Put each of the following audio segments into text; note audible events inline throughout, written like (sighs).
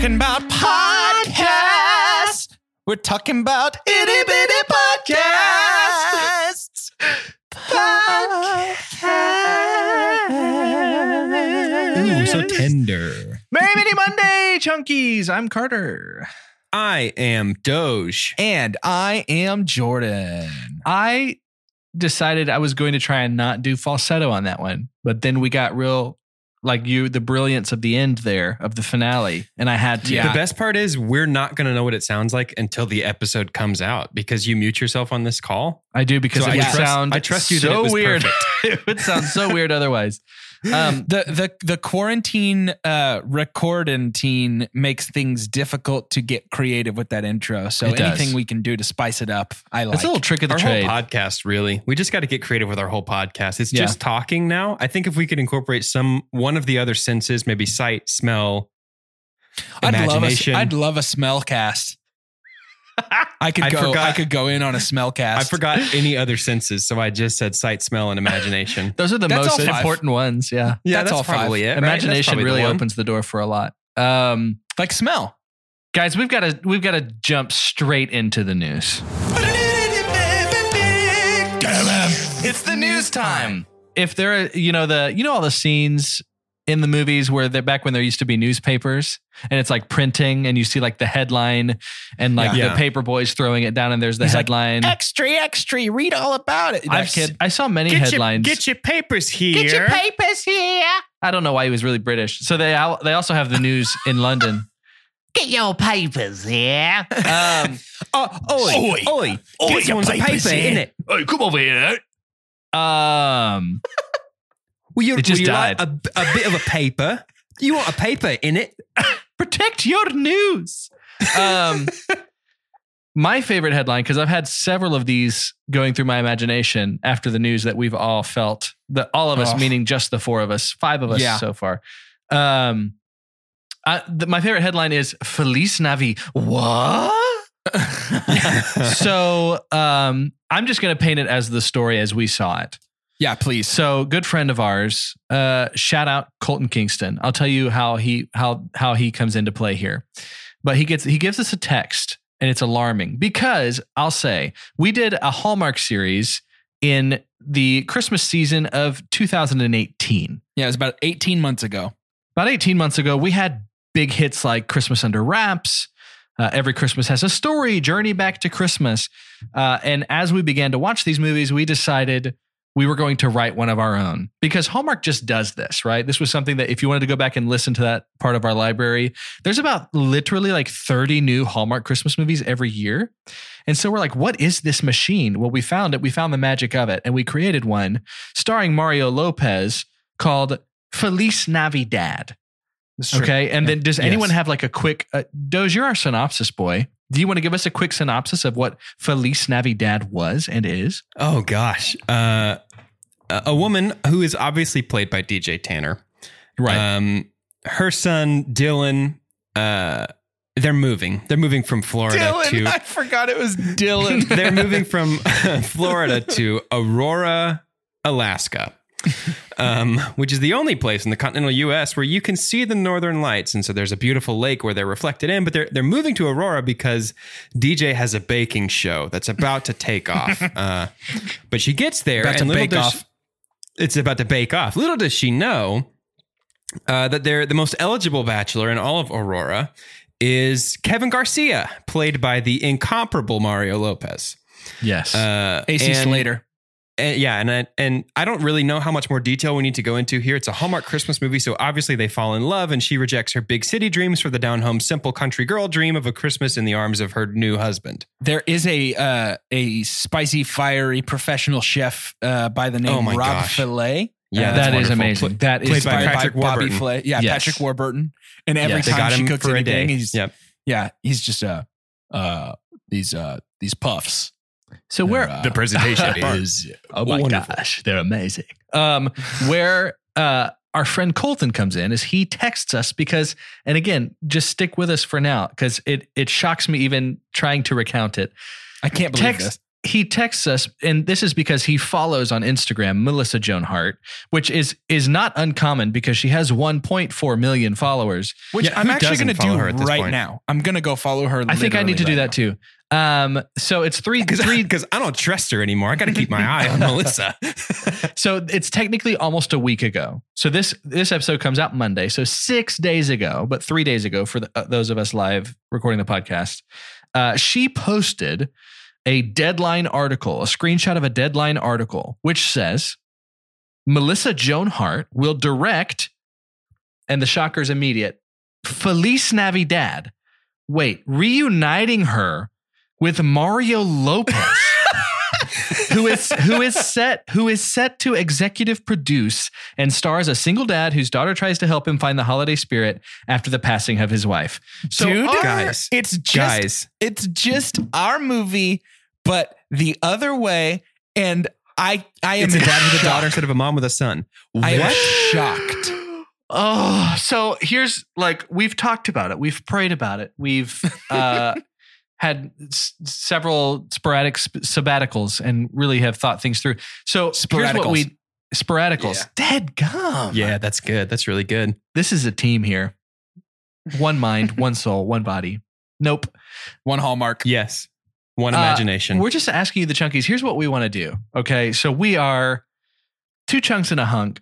talking about podcasts. We're talking about itty bitty podcasts. Podcasts. Ooh, so tender. Merry Mini Monday, Chunkies. I'm Carter. I am Doge. And I am Jordan. I decided I was going to try and not do falsetto on that one, but then we got real like you the brilliance of the end there of the finale and I had to. yeah. The best part is we're not going to know what it sounds like until the episode comes out because you mute yourself on this call. I do because So it I would trust- sound I trust you that so it was weird. (laughs) it would sound so weird otherwise. Um, (laughs) the the the quarantine uh recordantine makes things difficult to get creative with that intro. So It does. anything we can do to spice it up, I like. it's a little trick of the Our trade. whole podcast, really. We just got to get creative with our whole podcast. It's Yeah. just talking now. I think if we could incorporate some one of the other senses, maybe sight, smell, I'd love a, imagination. I'd love a smell cast. I could I go. forgot- I could go in on a smell cast. I forgot any other senses, so I just said sight, smell, and imagination. (laughs) Those are the That's most important ones. Yeah. Yeah, That's that's, all five. probably it. right? Imagination probably the really one. opens the door for a lot. Um, like smell. guys, we've got to we've got to jump straight into the news. It's the news time. If there are, you know, the you know all the scenes in the movies where they're back when there used to be newspapers and it's like printing and you see like the headline and like Yeah. the paper boys throwing it down and there's the He's like, headline. Extra, extra. Read all about it. I've kid. I saw many headlines. Get your papers here. Get your papers here. I don't know why he was really British. So they they also have the news in London. (laughs) Get your papers here. Um, Oh, (laughs) oi, Oi. oi, Oi, Get your papers paper, here. innit? Hey, come over here. um, (laughs) Will you, It just you like died. a, a bit of a paper? You want a paper in it? (laughs) protect your news. Um, my favorite headline because I've had several of these going through my imagination after the news that we've all felt. That all of us, Oh. meaning just the four of us, five of us Yeah. so far. Um, I, the, my favorite headline is Feliz Navi. What? (laughs) so um, I'm just going to paint it as the story as we saw it. Yeah, please. So, good friend of ours, uh, shout out Colton Kingston. I'll tell you how he how how he comes into play here. But he gets he gives us a text, and it's alarming because I'll say we did a Hallmark series in the Christmas season of 2018. Yeah, it was about 18 months ago. About 18 months ago, we had big hits like Christmas Under Wraps. Uh, Every Christmas has a story, Journey Back to Christmas. Uh, and as we began to watch these movies, we decided we were going to write one of our own because Hallmark just does this, right? This was something that if you wanted to go back and listen to that part of our library, there's about literally like 30 new Hallmark Christmas movies every year. And so we're like, what is this machine? Well, we found it. We found the magic of it. And we created one starring Mario Lopez called Feliz Navidad. Okay. And then does anyone have like a quick, uh, Doge, you're our synopsis boy. Do you want to give us a quick synopsis of what Feliz Navidad was and is? Oh gosh, uh, a a woman who is obviously played by DJ Tanner. Right. Um, her son Dylan. Uh, they're moving. They're moving from Florida to. I forgot it was Dylan. (laughs) they're moving from (laughs) Florida to Aurora, Alaska. Um, which is the only place in the continental U.S. where you can see the northern lights. And so there's a beautiful lake where they're reflected in, but they're they're moving to Aurora because DJ has a baking show that's about to take off. (laughs) Uh, but she gets there About and little bake does- off. It's about to bake off. Little does she know uh, that they're the most eligible bachelor in all of Aurora is Kevin Garcia, played by the incomparable Mario Lopez. Yes. Uh, AC and- Slater. And yeah, and I, and I don't really know how much more detail we need to go into here. It's a Hallmark Christmas movie, so obviously they fall in love, and she rejects her big city dreams for the down home, simple country girl dream of a Christmas in the arms of her new husband. There is a uh, a spicy, fiery professional chef uh, by the name Oh Rob gosh. Fillet. Yeah, Uh, that is amazing. that played is by Patrick Bobby Warburton. Flay. Yeah, Yes. Patrick Warburton. And every Yes. Time she cooks anything, he's Yep. yeah, he's just uh uh these uh these puffs. So where Uh, The presentation (laughs) is Oh my Wonderful. gosh, they're amazing. Um, where uh, our friend Colton comes in is he texts us because, and again, just stick with us for now because it it shocks me even trying to recount it. I can't believe Text- this. He texts us, and this is because he follows on Instagram Melissa Joan Hart, which is is not uncommon because she has 1.4 million followers. Which Yeah, I'm actually going to do her at this right point? now. I'm going to go follow her. I think I need to do literally that too. Um, so it's three Because three I don't trust her anymore. I got to keep my eye on (laughs) Melissa. So it's technically almost a week ago. So this this episode comes out Monday. So six days ago, but three days ago for the, uh, those of us live recording the podcast, uh, she posted a deadline article, a screenshot of a deadline article, which says Melissa Joan Hart will direct, and the shocker's immediate. Feliz Navidad. Wait, reuniting her with Mario Lopez (laughs) who is who is set who is set to executive produce and stars a single dad whose daughter tries to help him find the holiday spirit after the passing of his wife. So Dude, our- guys, It's just guys, it's just our movie, but the other way. And I I am it's a dad with a daughter instead of a mom with a son. I am shocked. Oh, so here's like we've talked about it. We've prayed about it. We've (laughs) uh, had s- several sporadic sp- sabbaticals and really have thought things through. So here's what Sporadicals. we sporadicals. Dead gum. Yeah, that's good. That's really good. this is a team here. One mind, (laughs) one soul, one body. Nope. One hallmark. Yes. One Uh, imagination. We're just asking you, the chunkies. Here's what we want to do. Okay, so we are two chunks and a hunk.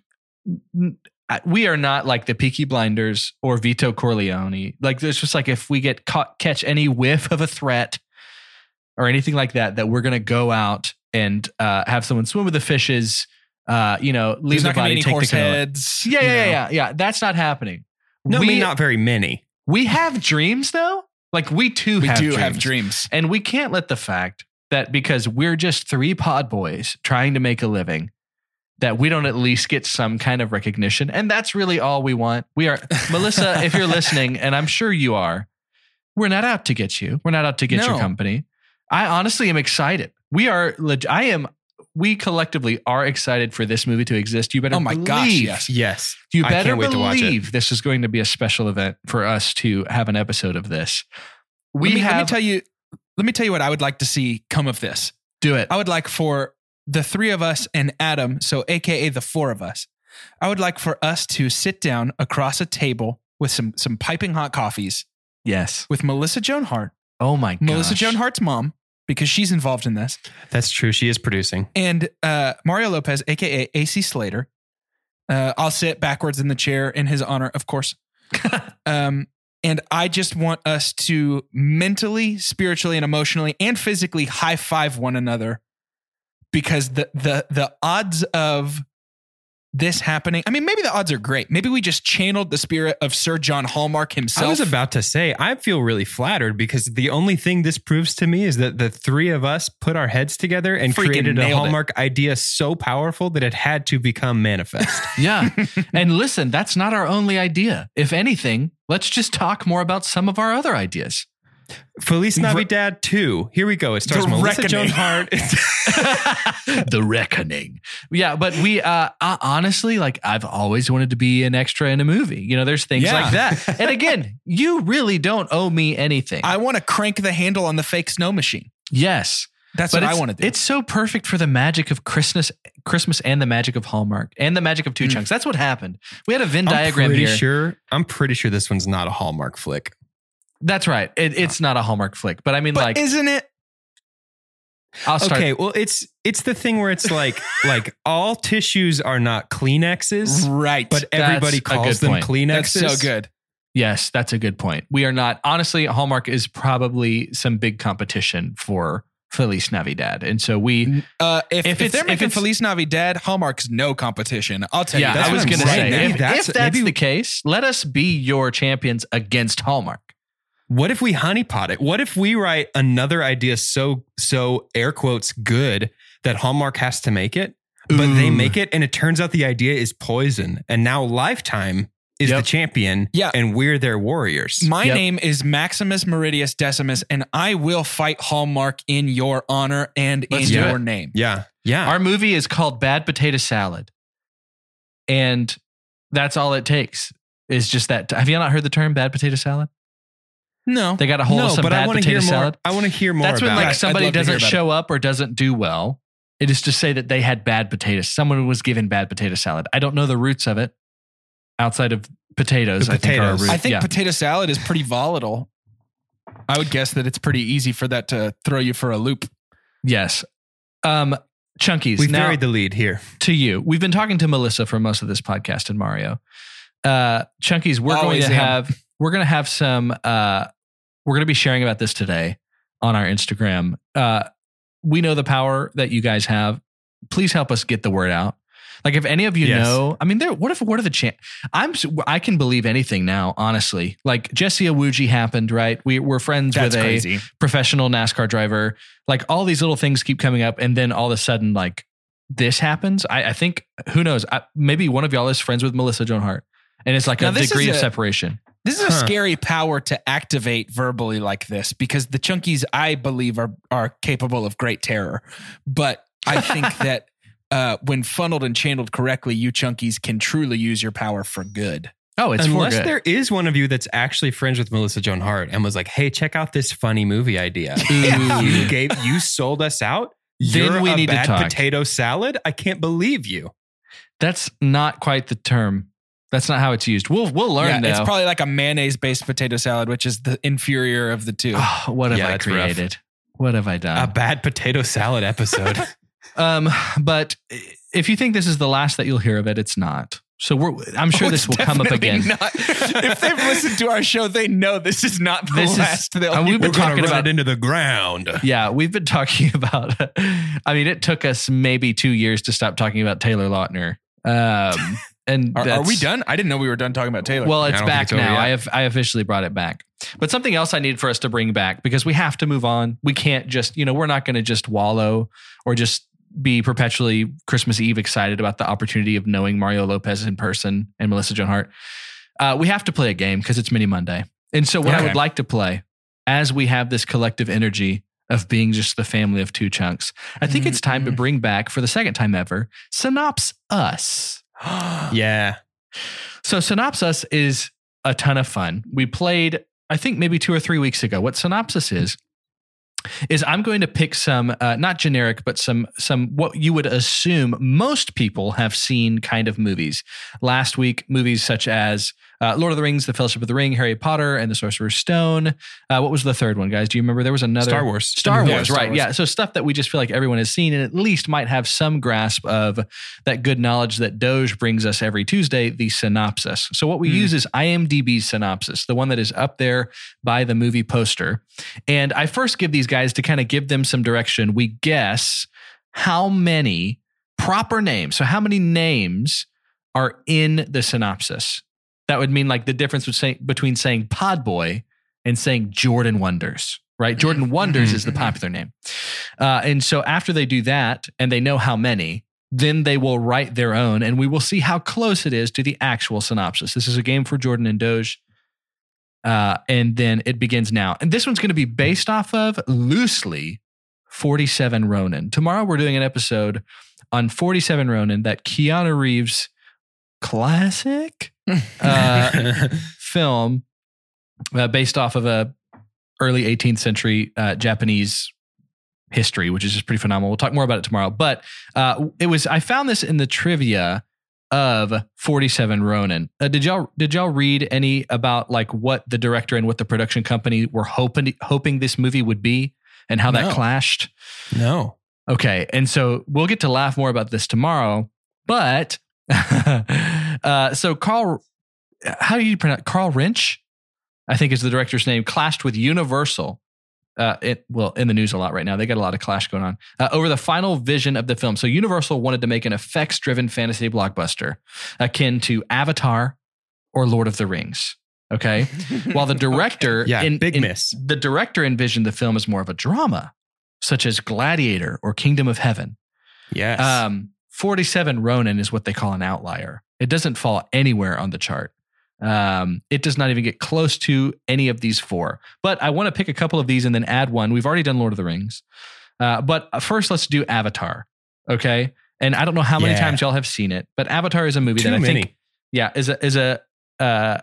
N- I- We are not like the Peaky Blinders or Vito Corleone. Like, there's just like if we get caught, catch any whiff of a threat or anything like that, that we're gonna go out and uh, have someone swim with the fishes. Uh, you know, leave There's the body, to be any take the heads. Yeah, yeah, yeah, yeah, yeah. That's not happening. no, we, I mean not very many. we have dreams though. Like we too We have do dreams. have dreams. And we can't let the fact that because we're just three pod boys trying to make a living, that we don't at least get some kind of recognition. And that's really all we want. We are, (laughs) Melissa, if you're listening, and I'm sure you are, we're not out to get you. We're not out to get your company. I honestly am excited. We are, I am, we collectively are excited for this movie to exist. You better Oh my gosh, yes. Yes. You I better can't wait to watch it. believe this is going to be a special event for us to have an episode of this. We let me, have, let me tell you let me tell you what I would like to see come of this. do it. I would like for the three of us and Adam, so AKA the four of us, I would like for us to sit down across a table with some some piping hot coffees Yes. with Melissa Joan Hart, Oh my god. Melissa Joan Hart's mom, because she's involved in this, That's true. She is producing. and uh, Mario Lopez, aka AC Slater. Uh, I'll sit backwards in the chair in his honor, of course. (laughs) um, and I just want us to mentally, spiritually, and emotionally and physically high five one another because the the the odds of this happening. I mean, maybe the odds are great. Maybe we just channeled the spirit of Sir John Hallmark himself. I was about to say, I feel really flattered because the only thing this proves to me is that the three of us put our heads together and Freaking created a nailed it. Hallmark idea so powerful that it had to become manifest. (laughs) Yeah. (laughs) and listen, that's not our only idea. If anything, let's just talk more about some of our other ideas. Feliz Navidad 2. Here we go. It stars The Melissa Joan Reckoning. Hart. (laughs) (laughs) the reckoning. Yeah, but we uh, uh honestly like I've always wanted to be an extra in a movie. You know, there's things Yeah. like that. (laughs) And again, you really don't owe me anything. I want to crank the handle on the fake snow machine. yes. That's But what I want to do. It's so perfect for the magic of Christmas, Christmas, and the magic of Hallmark, and the magic of two Mm. chunks. That's what happened. We had a Venn I'm diagram pretty here. sure. I'm pretty sure this one's not a Hallmark flick. That's right. It, it's not a Hallmark flick, but I mean, but like, isn't it? I'll start. Okay, well, it's it's the thing where it's like (laughs) like all tissues are not Kleenexes, Right. but everybody That's calls them point. that's Kleenexes. so good. Yes, that's a good point. We are not honestly. Hallmark is probably some big competition for Feliz Navidad, and so we. Uh, if, If if, they're making it's- Feliz Navidad, Hallmark's no competition. I'll tell Yeah, you. That's I was going to say, if, that's- if that's maybe- the case, let us be your champions against Hallmark. What if we honeypot it? What if we write another idea so so air quotes good that Hallmark has to make it, but they make it and it turns out the idea is poison, and now Lifetime is Yep. the champion, Yeah. and we're their warriors. My Yep. name is Maximus Meridius Decimus, and I will fight Hallmark in your honor and Let's in your it. name. yeah, yeah. Our movie is called Bad Potato Salad, and that's all it takes. Is just that. Have you not heard the term bad potato salad? No. They got a hold of some but I bad want to potato hear more. salad. I want to hear more That's when about like it. it. Somebody love to hear doesn't about it. show up or doesn't do well. It is to say that they had bad potatoes. Someone was given bad potato salad. I don't know the roots of it outside of potatoes. The I think are a root. I think yeah. potato salad is pretty volatile. I would guess that it's pretty easy for that to throw you for a loop. yes. Um, chunkies. We've now buried the lead here. to you. We've been talking to Melissa for most of this podcast and Mario. Uh, chunkies. We're Always going to am. have. We're going to have some. Uh, we're going to be sharing about this today on our Instagram. Uh, we know the power that you guys have. Please help us get the word out. Like if any of you Yes. know, I mean, there. What if? What are the chance? I'm. I can believe anything now. Honestly, like Jesse Iwuji happened. Right. We we're friends That's with a crazy. professional NASCAR driver. Like all these little things keep coming up, and then all of a sudden, like this happens. I, I think who knows? I, maybe one of y'all is friends with Melissa Joan Hart, and it's like Now, a degree is of a- separation. This is a scary power to activate verbally like this because the chunkies, I believe, are are capable of great terror. But I think (laughs) that uh, when funneled and channeled correctly, you chunkies can truly use your power for good. Oh, it's Unless for good. there is one of you that's actually friends with Melissa Joan Hart and was like, "Hey, check out this funny movie idea." Ooh. you gave you sold us out. Then You're we a need to bad talk. potato salad. I can't believe you. That's not quite the term. That's not how it's used. We'll we'll learn yeah, it's though. probably like a mayonnaise based potato salad, which is the inferior of the two. Oh, what have Yeah, I that's rough. created? What have I A done? A bad potato salad episode. (laughs) (laughs) Um, but if you think this is the last that you'll hear of it, it's not. So we're. I'm sure Oh, this will come up again. not. if they've listened to our show, they know this is not the This is- last. they'll and we've been We're talking about it into the ground. Yeah, we've been talking (laughs) about. I mean, it took us maybe two years to stop talking about Taylor Lautner. Um, and Are, are we done? I didn't know we were done talking about Taylor. Well, it's back it's now. yet. I have I officially brought it back. But something else I need for us to bring back because we have to move on. We can't just you know we're not going to just wallow or just be perpetually Christmas Eve excited about the opportunity of knowing Mario Lopez in person and Melissa Joan Hart. Uh, we have to play a game because it's Mini Monday. And so what I would like to play as we have this collective energy of being just the family of two chunks, I think it's time to Mhm. bring back for the second time ever, Synops Us. (gasps) Yeah. So Synopsis is a ton of fun. We played, I think maybe two or three weeks ago. What Synopsis is is I'm going to pick some uh, not generic, but some some what you would assume most people have seen kind of movies. Last week, movies such as uh, Lord of the Rings, The Fellowship of the Ring, Harry Potter, and The Sorcerer's Stone. Uh, what was the third one, guys? Do you remember? There was another Star Wars. Star Yeah, Wars, Star right? Wars. Yeah. So stuff that we just feel like everyone has seen and at least might have some grasp of that good knowledge that Doge brings us every Tuesday, the synopsis. So what we Hmm. use is IMDb synopsis, the one that is up there by the movie poster. And I first give these guys to kind of give them some direction. We guess how many proper names. So how many names are in the synopsis? That would mean like the difference between between saying Podboy and saying Jordan Wonders, right? Jordan Wonders is the popular name. Uh, and so after they do that and they know how many, then they will write their own and we will see how close it is to the actual synopsis. This is a game for Jordan and Doge. Uh, and then it begins now. And this one's going to be based off of loosely 47 Ronin. Tomorrow we're doing an episode on 47 Ronin, that Keanu Reeves classic uh, (laughs) film uh, based off of a early 18th century uh, Japanese history, which is just pretty phenomenal. We'll talk more about it tomorrow. But uh, it was I found this in the trivia of 47 Ronin. Uh, did y'all did y'all read any about like what the director and what the production company were hoping hoping this movie would be and how No. that clashed? No. Okay, and so we'll get to laugh more about this tomorrow. But (laughs) uh, so Carl, how do you pronounce Carl Rinsch? I think is the director's name. Clashed with Universal. Uh, it, well, in the news a lot right now. They got a lot of clash going on uh, over the final vision of the film. So Universal wanted to make an effects-driven fantasy blockbuster akin to Avatar or Lord of the Rings. Okay, (laughs) while the director, Yeah, in- big in- miss. the director envisioned the film as more of a drama, such as Gladiator or Kingdom of Heaven. Yes. Um, 47 Ronin is what they call an outlier. It doesn't fall anywhere on the chart. Um, it does not even get close to any of these four. But I want to pick a couple of these and then add one. We've already done Lord of the Rings. Uh, but first, let's do Avatar. Okay. And I don't know how many Yeah. times y'all have seen it, but Avatar is a movie Too that I many. think, yeah, is a is a uh,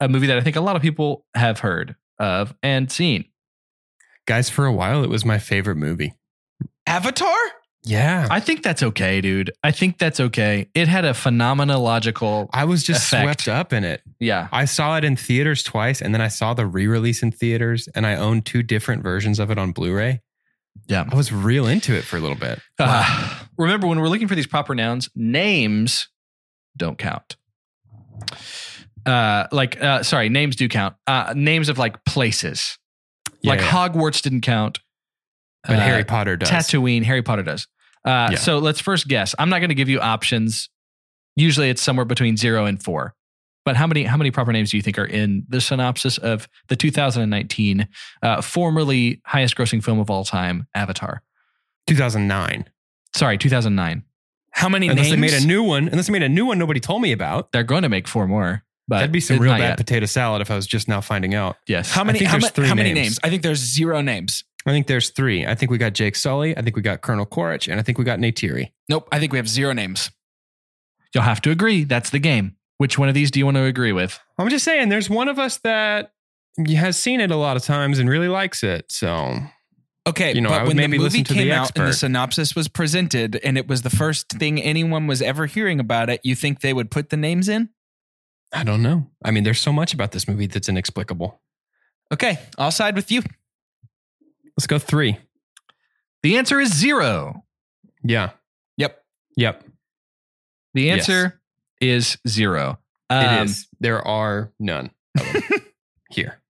a movie that I think a lot of people have heard of and seen. Guys, for a while, it was my favorite movie. Avatar? Yeah. I think that's okay, dude. I think that's okay. It had a phenomenological, I was just Effect. swept up in it. yeah. I saw it in theaters twice, and then I saw the re-release in theaters, and I own two different versions of it on Blu-ray. Yeah. I was real into it for a little bit. Uh, remember, when we're looking for these proper nouns, names don't count. Uh, like, uh, sorry, names do count. Uh, names of like places, Yeah, like yeah. Hogwarts didn't count, but Uh, Harry Potter does. Tatooine, Harry Potter does. Uh, Yeah. So let's first guess. I'm not going to give you options. Usually, it's somewhere between zero and four. But how many how many proper names do you think are in the synopsis of the 2019 uh, formerly highest grossing film of all time, Avatar? 2009. Sorry, 2009. How many Unless names? they made a new one. Unless they made a new one nobody told me about. They're going to make four more. But That'd be some real bad yet. potato salad if I was just now finding out. Yes. how many? think How, there's ma- three how many names. names? I think there's zero names. I think there's three. I think we got Jake Sully. I think we got Colonel Quaritch, and I think we got Neytiri. Nope. I think we have zero names. You'll have to agree. That's the game. Which one of these do you want to agree with? I'm just saying, there's one of us that has seen it a lot of times and really likes it. So Okay, You know, I but would when the movie to the came out and the synopsis was presented, and it was the first thing anyone was ever hearing about it, you think they would put the names in? I don't know. I mean, there's so much about this movie that's inexplicable. Okay, I'll side with you. Let's go three. The answer is zero. Yeah. Yep. Yep. The Yes. answer is zero. Um, it is. There are none (laughs) here.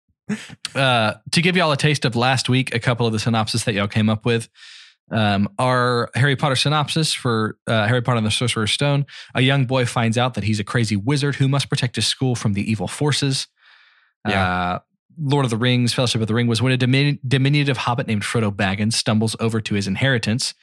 uh, to give y'all a taste of last week, a couple of the synopsis that y'all came up with. Um, our Harry Potter synopsis for uh, Harry Potter and the Sorcerer's Stone. A young boy finds out that he's a crazy wizard who must protect his school from the evil forces. Uh, Lord of the Rings, Fellowship of the Ring was when a dimin- diminutive hobbit named Frodo Baggins stumbles over to his inheritance.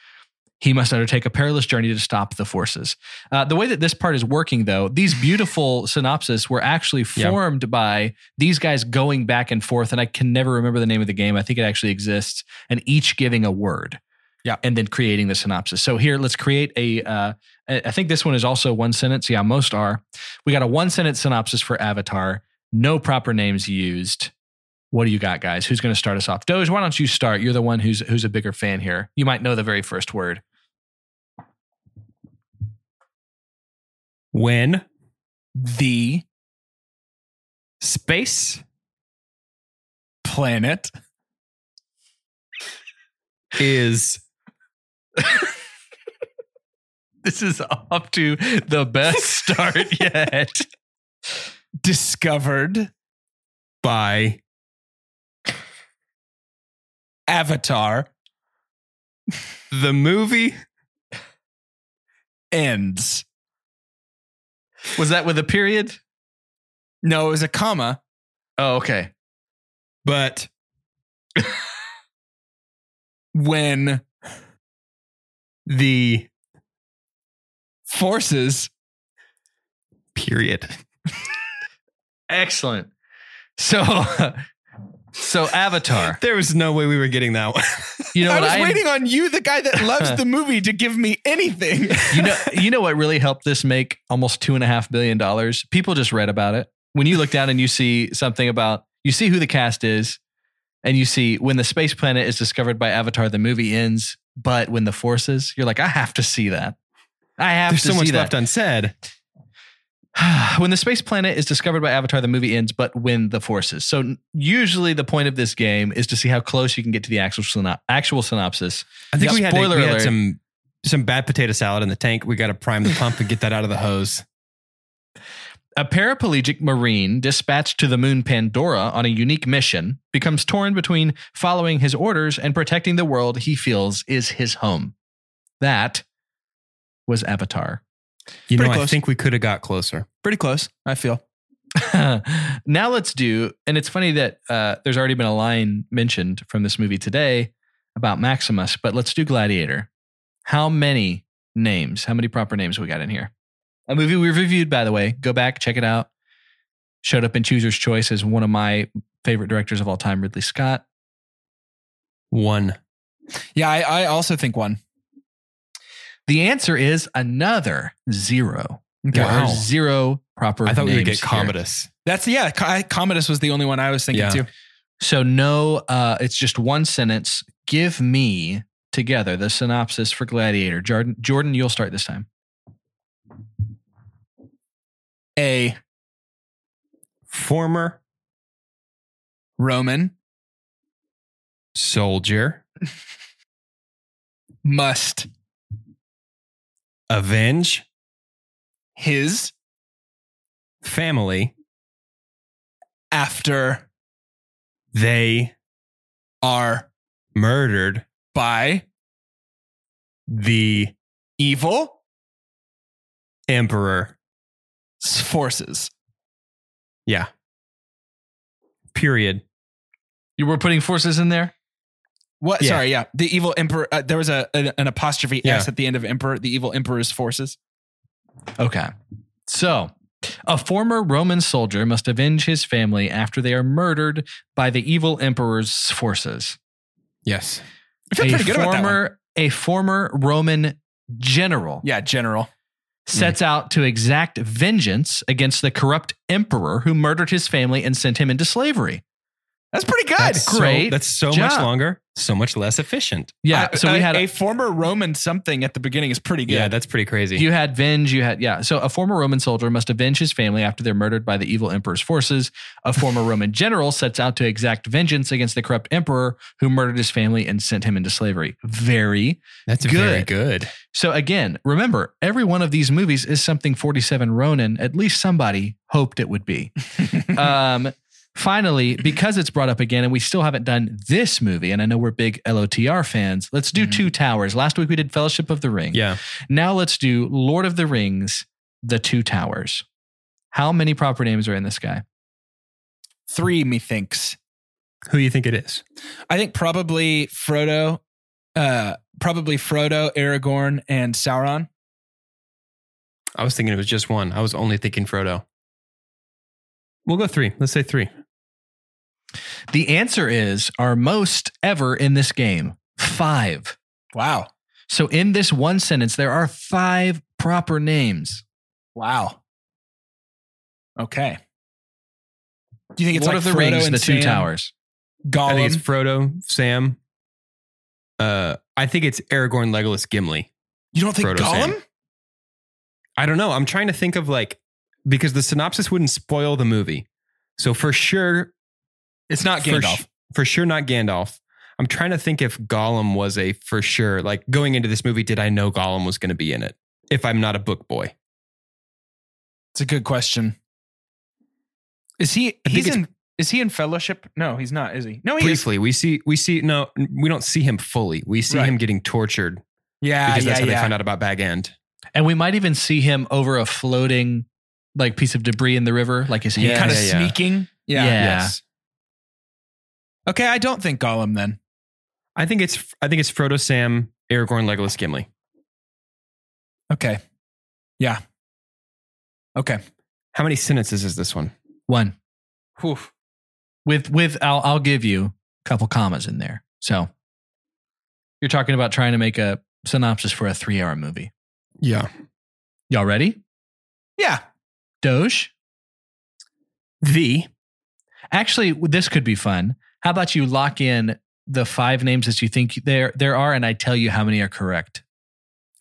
He must undertake a perilous journey to stop the forces. Uh, the way that this part is working, though, these beautiful (laughs) synopses were actually Yeah. formed by these guys going back and forth, and I can never remember the name of the game. I think it actually exists, and each giving a word. Yeah. And then creating the synopsis. So here, let's create a. Uh, I think this one is also one sentence. Yeah, most are. We got a one sentence synopsis for Avatar. No proper names used. What do you got, guys? Who's going to start us off? Doge, why don't you start? You're the one who's who's a bigger fan here. You might know the very first word. When The space planet is (laughs) This is off to the best start (laughs) yet. discovered by Avatar the movie ends. Was that with a period? No, it was a comma. Oh, okay. but When the forces period. (laughs) Excellent. So, so Avatar. There was no way we were getting that one. You know (laughs) I what was I waiting on you, the guy that loves the movie, to give me anything. (laughs) you know you know what really helped this make almost two and a half billion dollars people just read about it when you look down and you see something about you see who the cast is and you see when the space planet is discovered by Avatar, the movie ends. But when the forces, you're like, I have to see that. I have There's to so much that. left unsaid. (sighs) when the space planet is discovered by Avatar, the movie ends, but when the forces. So usually the point of this game is to see how close you can get to the actual synop- actual synopsis. I think we had, to- spoiler we had some some bad potato salad in the tank. We got to prime the pump and get that out of the hose. A paraplegic marine dispatched to the moon Pandora on a unique mission becomes torn between following his orders and protecting the world he feels is his home. That was Avatar. You Pretty know, I think we could have got closer. Pretty close, I feel. (laughs) now let's do, and it's funny that uh, there's already been a line mentioned from this movie today about Maximus, but let's do Gladiator. How many names, how many proper names we got in here? A movie we reviewed, by the way. Go back, check it out. Showed up in Chooser's Choice as one of my favorite directors of all time, Ridley Scott. One. Yeah, I, I also think one. The answer is another zero. There Wow. zero proper I thought we would get here. Commodus. That's yeah. Co- Commodus was the only one I was thinking Yeah. too. So no, uh, it's just one sentence. Give me together the synopsis for Gladiator. Jordan, Jordan, you'll start this time. A Former Roman soldier. (laughs) must Avenge his family. after They are murdered by the evil emperor's forces. Yeah. Period. You were putting forces in there. What? Yeah. Sorry, yeah. The evil emperor. Uh, there was a an, an apostrophe Yeah. s at the end of emperor. The evil emperor's forces. Okay. So, a former Roman soldier must avenge his family after they are murdered by the evil emperor's forces. Yes. I feel a pretty good about that one. former a former Roman general Yeah, general. sets out to exact vengeance against the corrupt emperor who murdered his family and sent him into slavery. That's pretty good. That's So- Great that's so job. much longer, so much less efficient. Yeah. So we a- had a, a, former Roman something at the beginning is pretty good. Yeah, that's pretty crazy. you had venge. You had yeah. So a former Roman soldier must avenge his family after they're murdered by the evil emperor's forces. A former (laughs) Roman general sets out to exact vengeance against the corrupt emperor who murdered his family and sent him into slavery. Very that's good. very good. So again, remember, every one of these movies is something 47 Ronin, at least somebody hoped it would be. (laughs) um, finally, because it's brought up again and we still haven't done this movie, and I know we're big LOTR fans, let's do Mhm. Two Towers. Last week we did Fellowship of the Ring. Yeah. Now let's do Lord of the Rings, The Two Towers. How many proper names are in this guy? Three, methinks. Who do you think it is? I think probably Frodo, uh, probably Frodo, Aragorn, and Sauron. I was thinking it was just one. I was only thinking Frodo. We'll go three. Let's say three. The answer is our most ever in this game five. Wow. So in this one sentence, there are five proper names. Wow. Okay. Do you think it's Lord like of the Frodo Rings, and The Two Sam, Towers. Gollum? I think it's Frodo, Sam. Uh, I think it's Aragorn, Legolas, Gimli. you don't think Frodo, Gollum? Sam. I don't know. I'm trying to think of like because the synopsis wouldn't spoil the movie. So for sure, It's not Gandalf. sh- for sure not Gandalf. I'm trying to think if Gollum was a for sure. Like going into this movie, did I know Gollum was going to be in it? If I'm not a book boy, It's a good question. Is he? I He's in. Is he in Fellowship? No, he's not. Is he? No, he is. briefly we see we see no we don't see him fully. We see Right. him getting tortured Yeah, because yeah, that's how yeah. they find out about Bag End. And we might even see him over a floating like piece of debris in the river. Like is he Yeah, kind of yeah, yeah. sneaking. Yeah. Yeah. Yes. Okay, I don't think Gollum then. I think it's I think it's Frodo, Sam, Aragorn, Legolas, Gimli. Okay. Yeah. Okay. How many sentences is this one? one Whew. with with I'll I'll give you a couple commas in there. So you're talking about trying to make a synopsis for a three hour movie. Yeah. Y'all ready? Yeah. Doge. The Actually, this could be fun. How about you lock in the five names that you think there there are, and I tell you how many are correct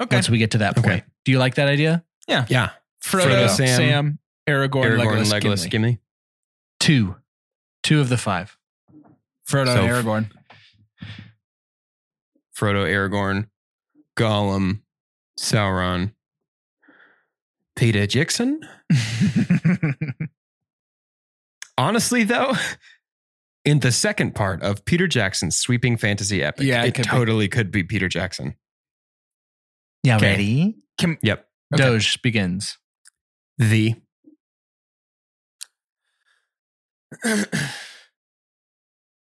Okay. once we get to that Okay. point. Do you like that idea? Yeah. Frodo, Frodo, Sam, Sam, Aragorn, Aragorn, Legolas, Legolas, Gimli. Gimli. Two, two of the five. Frodo So- Aragorn. Frodo, Aragorn, Gollum, Sauron, Peter Jackson. (laughs) Honestly, though, in the second part of Peter Jackson's sweeping fantasy epic, Yeah, it it could be. totally could be Peter Jackson. Yeah, Okay. ready? Yep. Okay. Doge begins. The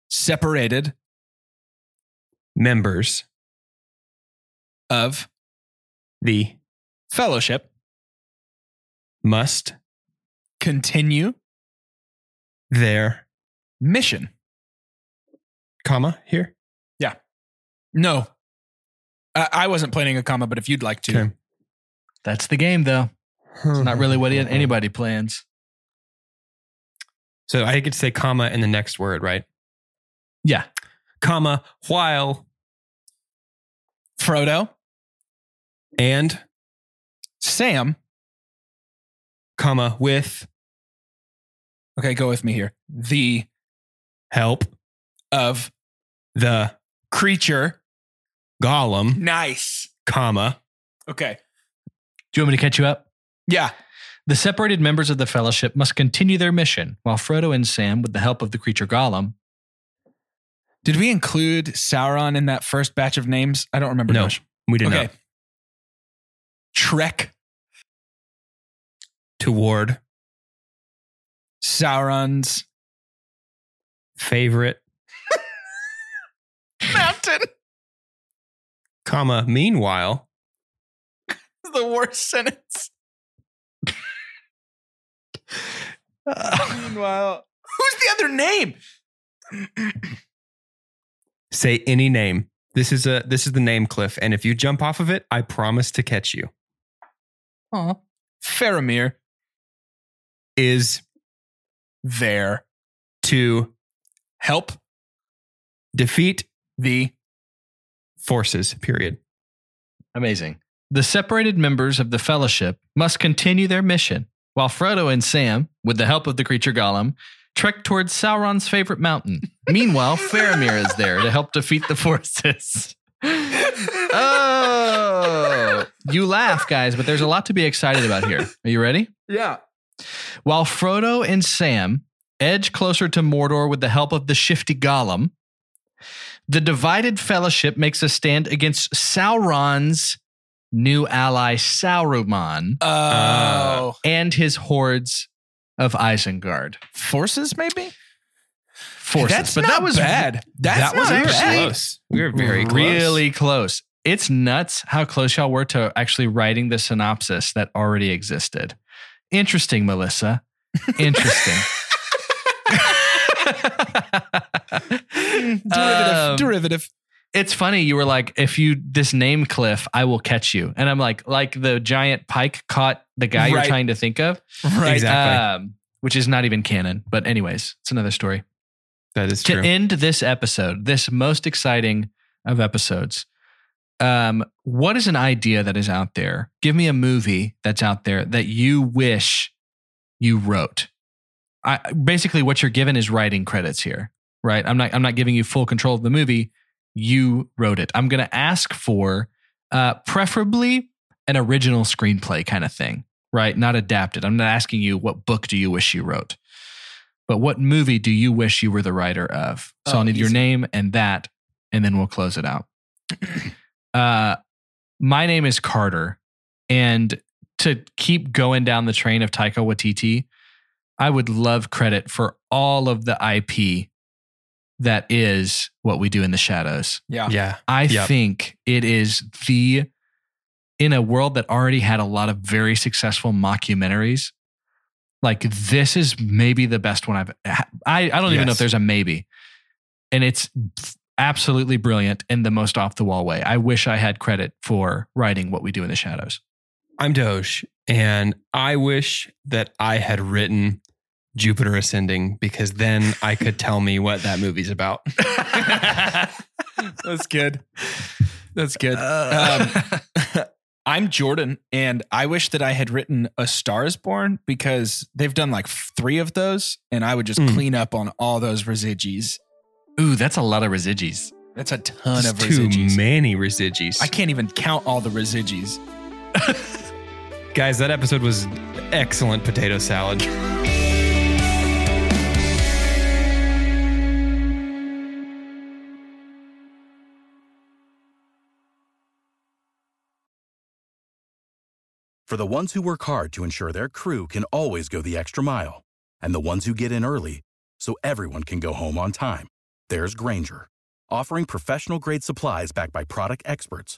Separated members, of the fellowship must continue their mission. comma here. Yeah. No. I I wasn't planning a comma, but if you'd like to. Okay. That's the game, though. It's not really what (laughs) anybody plans. So I could say comma in the next word, right? Yeah. Comma while Frodo, and Sam. comma with Okay, go with me here. The help of the creature. Gollum, Nice. comma Okay. Do you want me to catch you up? Yeah. The separated members of the fellowship must continue their mission, while Frodo and Sam, with the help of the creature Gollum, Did we include Sauron in that first batch of names? I don't remember. No, Josh. we did Okay. not. Trek Toward Sauron's favorite, (laughs) mountain. comma meanwhile (laughs) the worst sentence. (laughs) Meanwhile, who's the other name? (clears throat) say any name. This is a this is the name cliff, and if you jump off of it, I promise to catch you. Faramir Is there to help defeat the forces. Period. Amazing. The separated members of the fellowship must continue their mission, while Frodo and Sam, with the help of the creature Gollum, trek towards Sauron's favorite mountain. (laughs) Meanwhile, Faramir is there to help defeat the forces. (laughs) oh, you laugh, guys, but there's a lot to be excited about here. Are you ready? Yeah. While Frodo and Sam edge closer to Mordor with the help of the shifty Gollum, the divided fellowship makes a stand against Sauron's new ally Saruman Oh, uh, and his hordes of Isengard forces maybe. forces. That's but not that was bad. That's that was not actually bad. close. We were very close. really close. It's nuts how close y'all were to actually writing the synopsis that already existed. Interesting, Melissa. Interesting. (laughs) (laughs) Derivative. Um, derivative. it's funny you were like if you this name cliff i will catch you and i'm like like the giant pike caught the guy you're trying to think of Right. Exactly. um, which is not even canon but anyways it's another story That is to true. end this episode this most exciting of episodes um, what is an idea that is out there give me a movie that's out there that you wish you wrote I, basically what you're given is writing credits here right? I'm not i'm not giving you full control of the movie. You wrote it. I'm going to ask for uh, preferably an original screenplay kind of thing right? Not adapted. I'm not asking you what book do you wish you wrote but what movie do you wish you were the writer of? So Oh, i'll need your name and that and then we'll close it out. (clears throat) Uh, my name is carter and to keep going down the train of taika waititi I would love credit for all of the IP that is what we do in the shadows. Yeah. yeah. I Yep. think it is the in a world that already had a lot of very successful mockumentaries. Like this is maybe the best one I've. I I don't even know if there's a maybe, and it's absolutely brilliant in the most off the wall way. I wish I had credit for writing what we do in the shadows. I'm Doge, and I wish that I had written Jupiter Ascending because then I could (laughs) tell me what that movie's about. That's good. That's good. Um, (laughs) I'm Jordan, and I wish that I had written A Star is Born because they've done like three of those, and I would just Mm. clean up on all those residues. Ooh, that's a lot of residues. That's a ton Just of residues. too many residues. I can't even count all the residues. (laughs) Guys, that episode was excellent potato salad. For the ones who work hard to ensure their crew can always go the extra mile, and the ones who get in early so everyone can go home on time, there's Grainger, offering professional grade supplies backed by product experts